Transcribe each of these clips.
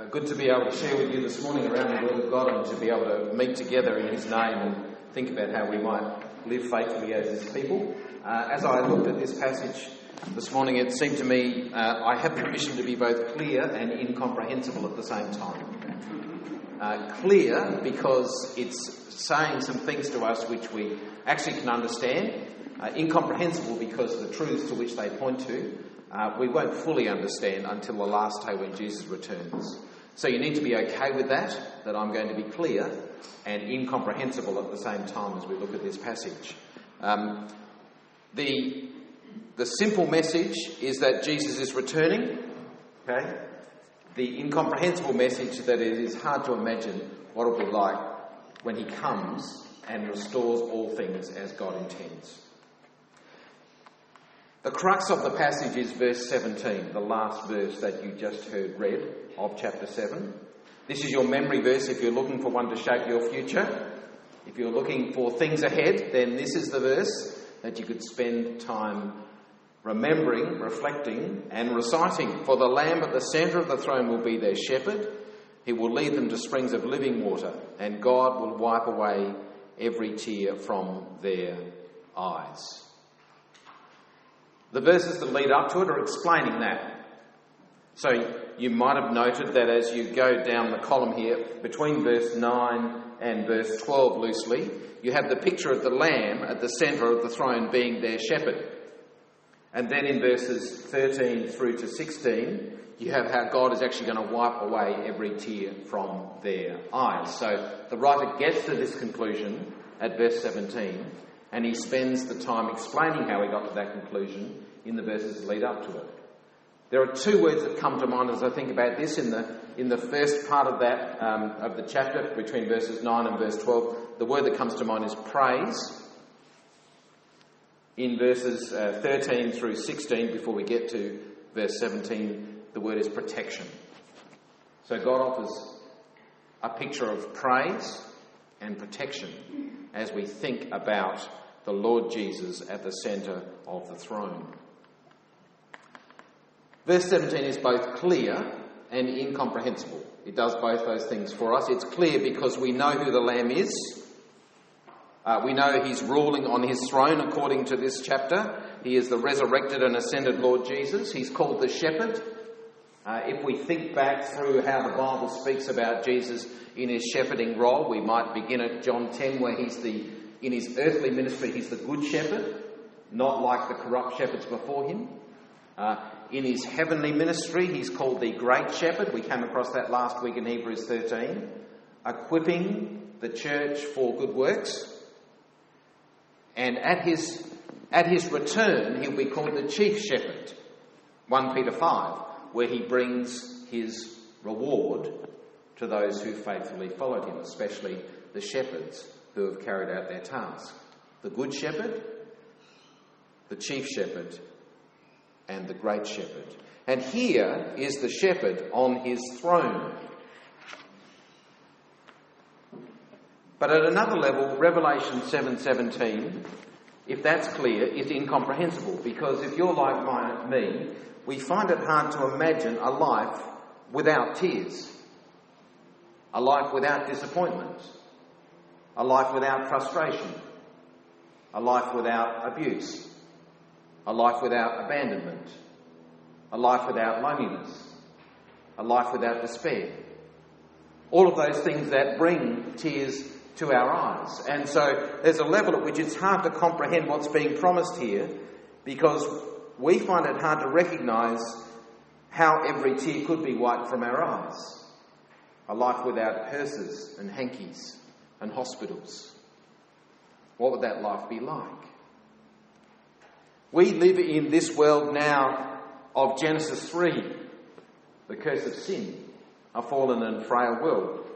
Uh, good to be able to share with you this morning around the Word of God and to be able to meet together in His name and think about how we might live faithfully as His people. Uh, as I looked at this passage this morning, it seemed to me uh, I have permission to be both clear and incomprehensible at the same time. Uh, clear because it's saying some things to us which we actually can understand. Uh, incomprehensible because the truths to which they point to uh, we won't fully understand until the last day when Jesus returns. So you need to be okay with that, that I'm going to be clear and incomprehensible at the same time as we look at this passage. Um, the, the simple message is that Jesus is returning, okay? The incomprehensible message that it is hard to imagine what it'll be like when he comes and restores all things as God intends. The crux of the passage is verse 17, the last verse that you just heard read of chapter 7. This is your memory verse if you're looking for one to shape your future. If you're looking for things ahead, then this is the verse that you could spend time remembering, reflecting, and reciting. For the Lamb at the centre of the throne will be their shepherd. He will lead them to springs of living water, and God will wipe away every tear from their eyes. The verses that lead up to it are explaining that. So you might have noted that as you go down the column here, between verse 9 and verse 12 loosely, you have the picture of the Lamb at the centre of the throne being their shepherd. And then in verses 13 through to 16, you have how God is actually going to wipe away every tear from their eyes. So the writer gets to this conclusion at verse 17 and he spends the time explaining how he got to that conclusion in the verses that lead up to it. There are two words that come to mind as I think about this in the, in the first part of that, um, of the chapter, between verses 9 and verse 12. The word that comes to mind is praise. In verses uh, 13 through 16, before we get to verse 17, the word is protection. So God offers a picture of praise and protection as we think about the Lord Jesus at the centre of the throne. Verse 17 is both clear and incomprehensible. It does both those things for us. It's clear because we know who the Lamb is. Uh, we know he's ruling on his throne according to this chapter. He is the resurrected and ascended Lord Jesus. He's called the shepherd. Uh, if we think back through how the Bible speaks about Jesus in his shepherding role, we might begin at John 10, where he's the in his earthly ministry, he's the good shepherd, not like the corrupt shepherds before him. Uh, in his heavenly ministry, he's called the great shepherd. We came across that last week in Hebrews 13, equipping the church for good works. And at his, at his return, he'll be called the chief shepherd, 1 Peter 5, where he brings his reward to those who faithfully followed him, especially the shepherds who have carried out their task the Good Shepherd, the Chief Shepherd, and the Great Shepherd. And here is the shepherd on his throne. But at another level, Revelation 7:17, if that's clear, is incomprehensible because if you're like my, me, we find it hard to imagine a life without tears, a life without disappointment, a life without frustration, a life without abuse, a life without abandonment, a life without loneliness, a life without despair. All of those things that bring tears to our eyes. And so there's a level at which it's hard to comprehend what's being promised here because we find it hard to recognise how every tear could be wiped from our eyes. A life without hearses and hankies and hospitals. What would that life be like? We live in this world now of Genesis 3, the curse of sin, a fallen and frail world.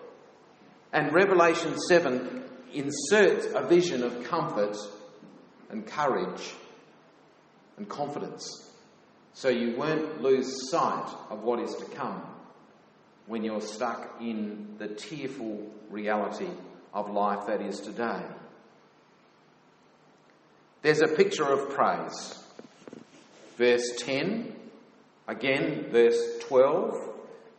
And Revelation 7 inserts a vision of comfort and courage and confidence. So you won't lose sight of what is to come when you're stuck in the tearful reality of life that is today. There's a picture of praise. Verse 10, again, verse 12,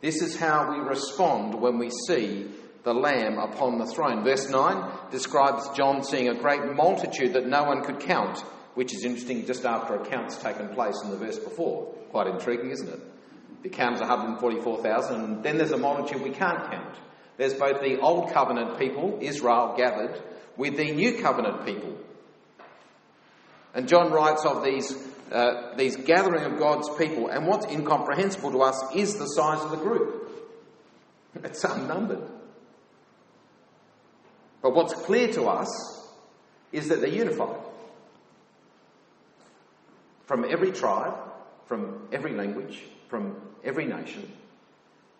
This is how we respond when we see the Lamb upon the throne. Verse 9 describes John seeing a great multitude that no one could count, which is interesting just after a count's taken place in the verse before. Quite intriguing, isn't it? The count is 144,000, and then there's a multitude we can't count. There's both the Old Covenant people, Israel gathered, with the New Covenant people. And John writes of these, uh, these gathering of God's people, and what's incomprehensible to us is the size of the group. It's unnumbered. But what's clear to us is that they're unified. From every tribe, from every language, from every nation.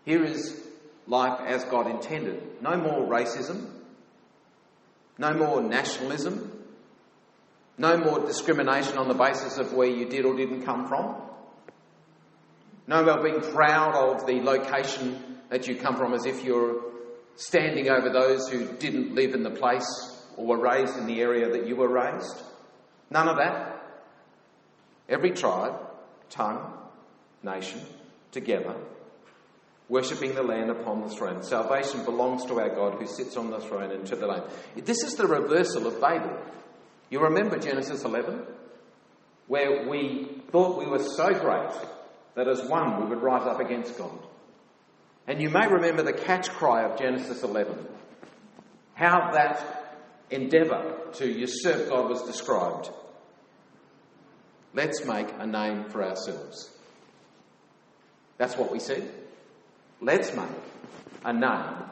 Here is life as God intended. No more racism, no more nationalism, no more discrimination on the basis of where you did or didn't come from. No more being proud of the location that you come from as if you're standing over those who didn't live in the place or were raised in the area that you were raised. None of that. Every tribe, tongue, nation, together, worshipping the Lamb upon the throne. Salvation belongs to our God who sits on the throne and to the Lamb. This is the reversal of Babel. You remember Genesis 11? Where we thought we were so great that as one we would rise up against God. And you may remember the catch cry of Genesis 11. How that endeavour to usurp God was described. Let's make a name for ourselves. That's what we said. Let's make a name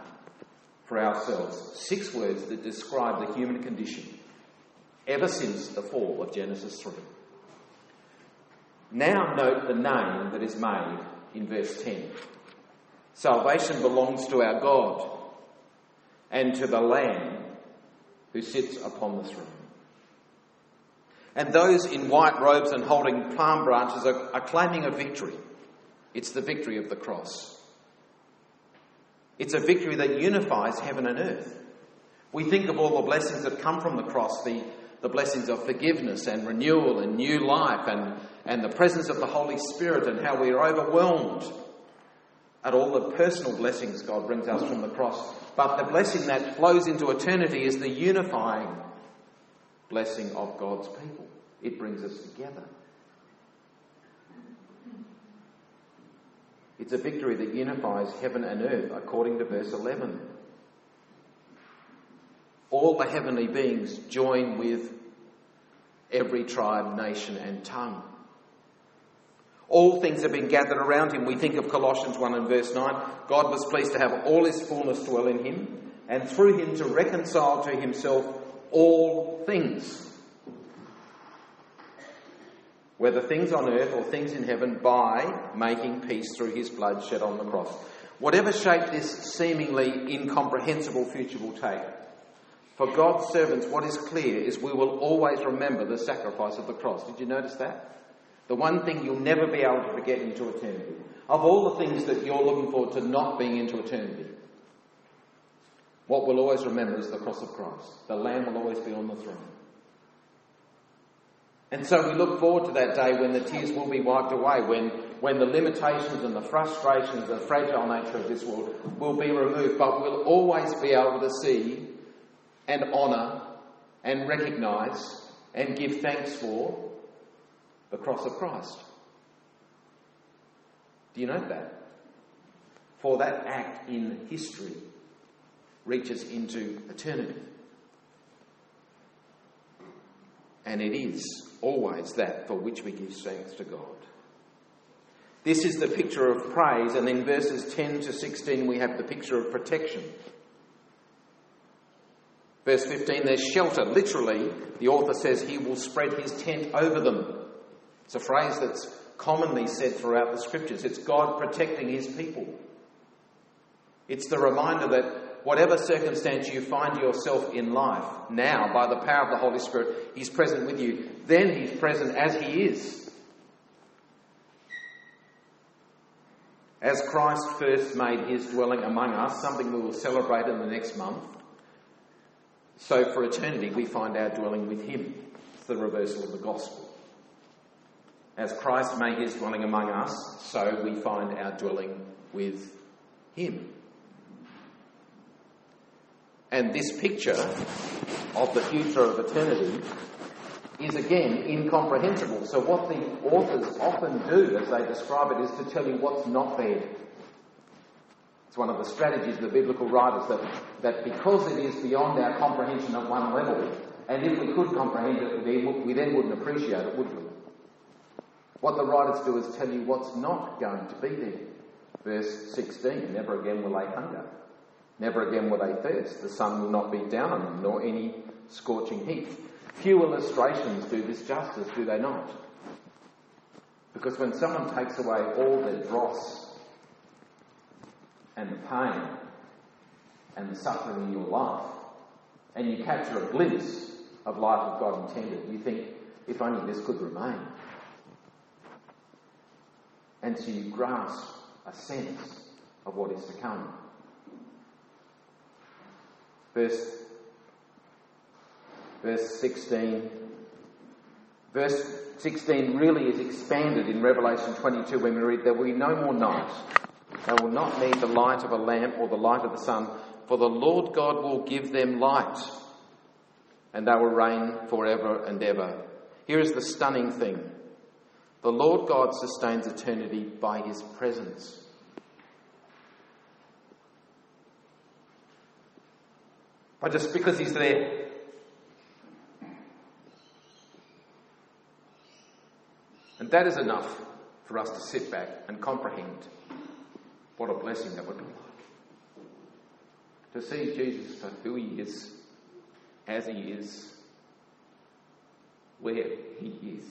for ourselves. Six words that describe the human condition ever since the fall of Genesis 3. Now note the name that is made in verse 10. Salvation belongs to our God and to the Lamb who sits upon the throne. And those in white robes and holding palm branches are, are claiming a victory. It's the victory of the cross. It's a victory that unifies heaven and earth. We think of all the blessings that come from the cross, the, the blessings of forgiveness and renewal and new life and, and the presence of the Holy Spirit and how we are overwhelmed at all the personal blessings God brings us from the cross. But the blessing that flows into eternity is the unifying blessing of God's people. It brings us together. It's a victory that unifies heaven and earth, according to verse 11. All the heavenly beings join with every tribe, nation, and tongue. All things have been gathered around him. We think of Colossians 1 and verse 9. God was pleased to have all his fullness dwell in him, and through him to reconcile to himself all things whether things on earth or things in heaven, by making peace through his blood shed on the cross. Whatever shape this seemingly incomprehensible future will take, for God's servants, what is clear is we will always remember the sacrifice of the cross. Did you notice that? The one thing you'll never be able to forget into eternity. Of all the things that you're looking forward to not being into eternity, what we'll always remember is the cross of Christ. The Lamb will always be on the throne. And so we look forward to that day when the tears will be wiped away, when, when the limitations and the frustrations, the fragile nature of this world will be removed, but we'll always be able to see and honour and recognise and give thanks for the cross of Christ. Do you note that? For that act in history reaches into eternity. And it is always that for which we give thanks to God. This is the picture of praise, and in verses 10 to 16 we have the picture of protection. Verse 15, there's shelter. Literally, the author says he will spread his tent over them. It's a phrase that's commonly said throughout the scriptures. It's God protecting his people. It's the reminder that whatever circumstance you find yourself in life, now, by the power of the Holy Spirit, He's present with you. Then He's present as He is. As Christ first made His dwelling among us, something we will celebrate in the next month, so for eternity we find our dwelling with Him. It's the reversal of the gospel. As Christ made His dwelling among us, so we find our dwelling with Him. And this picture of the future of eternity is again incomprehensible. So, what the authors often do as they describe it is to tell you what's not there. It's one of the strategies of the biblical writers that, that because it is beyond our comprehension at one level, and if we could comprehend it, we then wouldn't appreciate it, would we? What the writers do is tell you what's not going to be there. Verse 16 Never again will they hunger, never again will they thirst. The sun will not beat down on them, nor any scorching heat. Few illustrations do this justice, do they not? Because when someone takes away all the dross and the pain and the suffering in your life, and you capture a glimpse of life of God intended, you think, if only this could remain. And so you grasp a sense of what is to come. Verse verse 16. Verse 16 really is expanded in Revelation 22 when we read, There will be no more night. They will not need the light of a lamp or the light of the sun, for the Lord God will give them light, and they will reign forever and ever. Here is the stunning thing the Lord God sustains eternity by his presence. But just because he's there And that is enough for us to sit back and comprehend what a blessing that would be like. To see Jesus for who he is, as he is, where he is.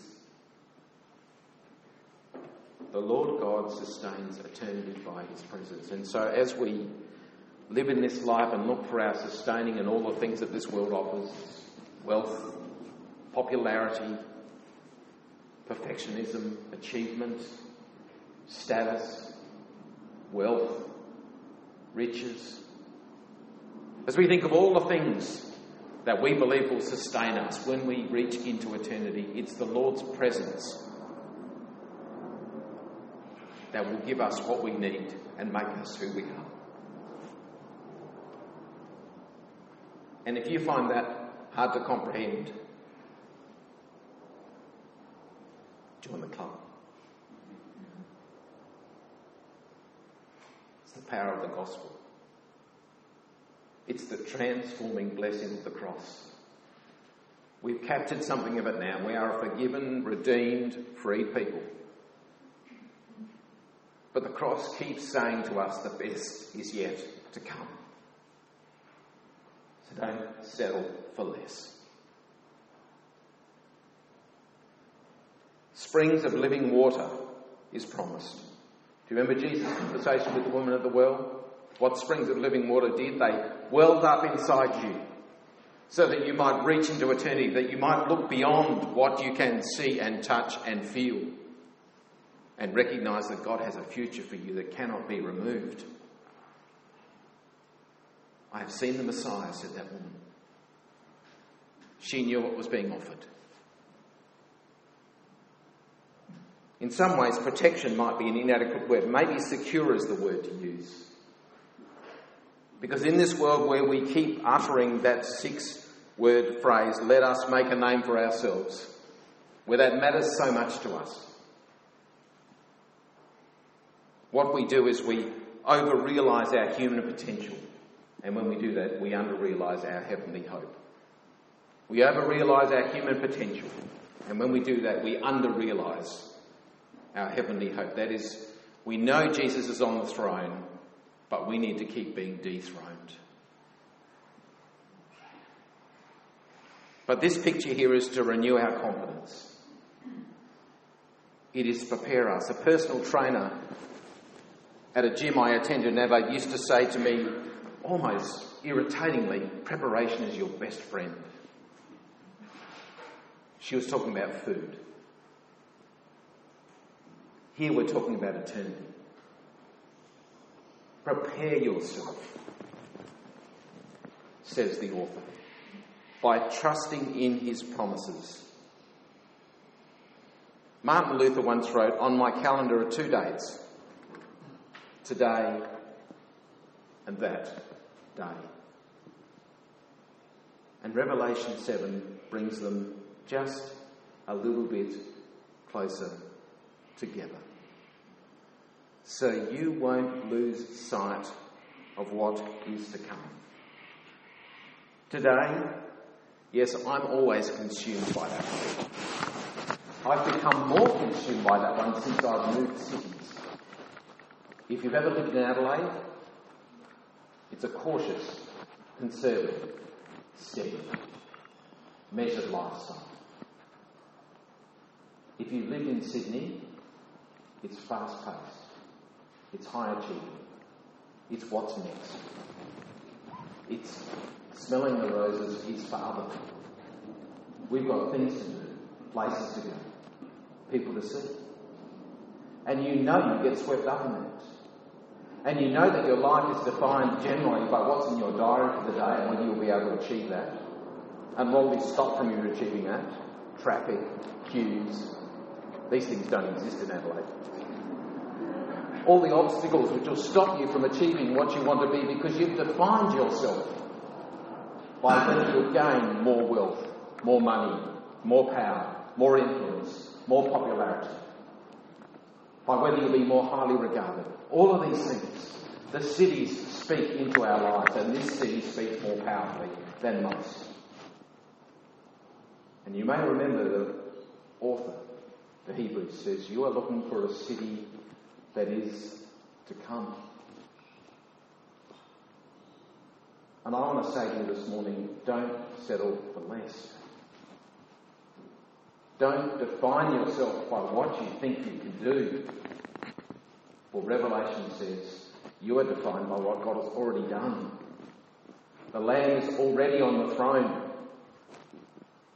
The Lord God sustains eternity by his presence. And so as we live in this life and look for our sustaining in all the things that this world offers wealth, popularity, perfectionism, achievement, status, wealth, riches. As we think of all the things that we believe will sustain us when we reach into eternity, it's the Lord's presence that will give us what we need and make us who we are. And if you find that hard to comprehend, join the club. It's the power of the gospel. It's the transforming blessing of the cross. We've captured something of it now. We are a forgiven, redeemed, free people. But the cross keeps saying to us the best is yet to come. Don't settle for less. Springs of living water is promised. Do you remember Jesus' conversation with the woman at the well? What springs of living water did? They welled up inside you so that you might reach into eternity, that you might look beyond what you can see and touch and feel and recognize that God has a future for you that cannot be removed. I have seen the Messiah, said that woman. She knew what was being offered. In some ways, protection might be an inadequate word. Maybe secure is the word to use. Because in this world where we keep uttering that six word phrase, let us make a name for ourselves, where that matters so much to us, what we do is we over realize our human potential. And when we do that, we under realize our heavenly hope. We over realize our human potential. And when we do that, we under realize our heavenly hope. That is, we know Jesus is on the throne, but we need to keep being dethroned. But this picture here is to renew our confidence. It is to prepare us. A personal trainer at a gym I attended Adelaide used to say to me, almost irritatingly, preparation is your best friend. She was talking about food. Here we're talking about eternity. Prepare yourself, says the author, by trusting in his promises. Martin Luther once wrote, On my calendar are two dates today and that day. And Revelation 7 brings them just a little bit closer together. So you won't lose sight of what is to come. Today, yes, I'm always consumed by that. I've become more consumed by that one since I've moved cities. If you've ever lived in Adelaide, it's a cautious, conservative, steady, measured lifestyle. If you live in Sydney, it's fast paced, it's high achieving, it's what's next. It's smelling the roses is for other people. We've got things to do, places to go, people to see. And you know you get swept up in that. And you know that your life is defined generally by what's in your diary for the day and whether you'll be able to achieve that. And what will stopped from you achieving that? Traffic, queues. These things don't exist in Adelaide. All the obstacles which will stop you from achieving what you want to be because you've defined yourself by whether you'll gain more wealth, more money, more power, more influence, more popularity. By whether you'll be more highly regarded. All of these things, the cities speak into our lives, and this city speaks more powerfully than most. And you may remember the author, the Hebrews, says, You are looking for a city that is to come. And I want to say to you this morning don't settle for less. Don't define yourself by what you think you can do. For Revelation says you are defined by what God has already done. The Lamb is already on the throne.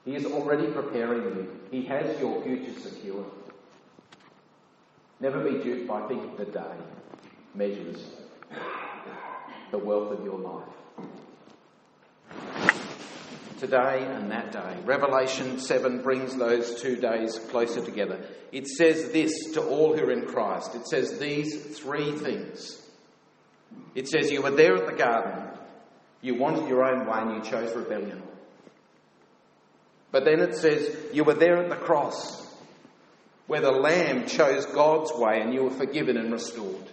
He is already preparing you. He has your future secure. Never be duped by thinking the day measures the wealth of your life today and that day. Revelation 7 brings those two days closer together. It says this to all who are in Christ. It says these three things. It says, You were there at the garden, you wanted your own way, and you chose rebellion. But then it says, You were there at the cross, where the Lamb chose God's way, and you were forgiven and restored.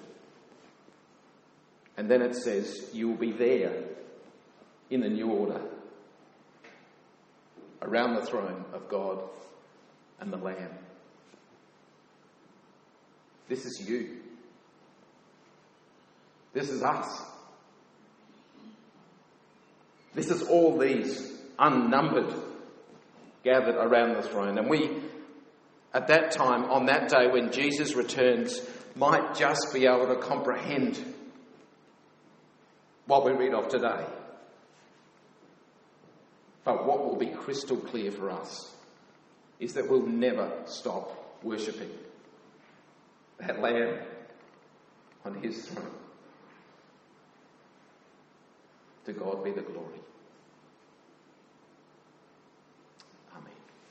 And then it says, You will be there in the new order around the throne of God and the Lamb. This is you. This is us. This is all these unnumbered gathered around the throne. And we, at that time, on that day when Jesus returns, might just be able to comprehend what we read of today. But what will be crystal clear for us is that we'll never stop worshipping that Lamb on his throne. To God be the glory.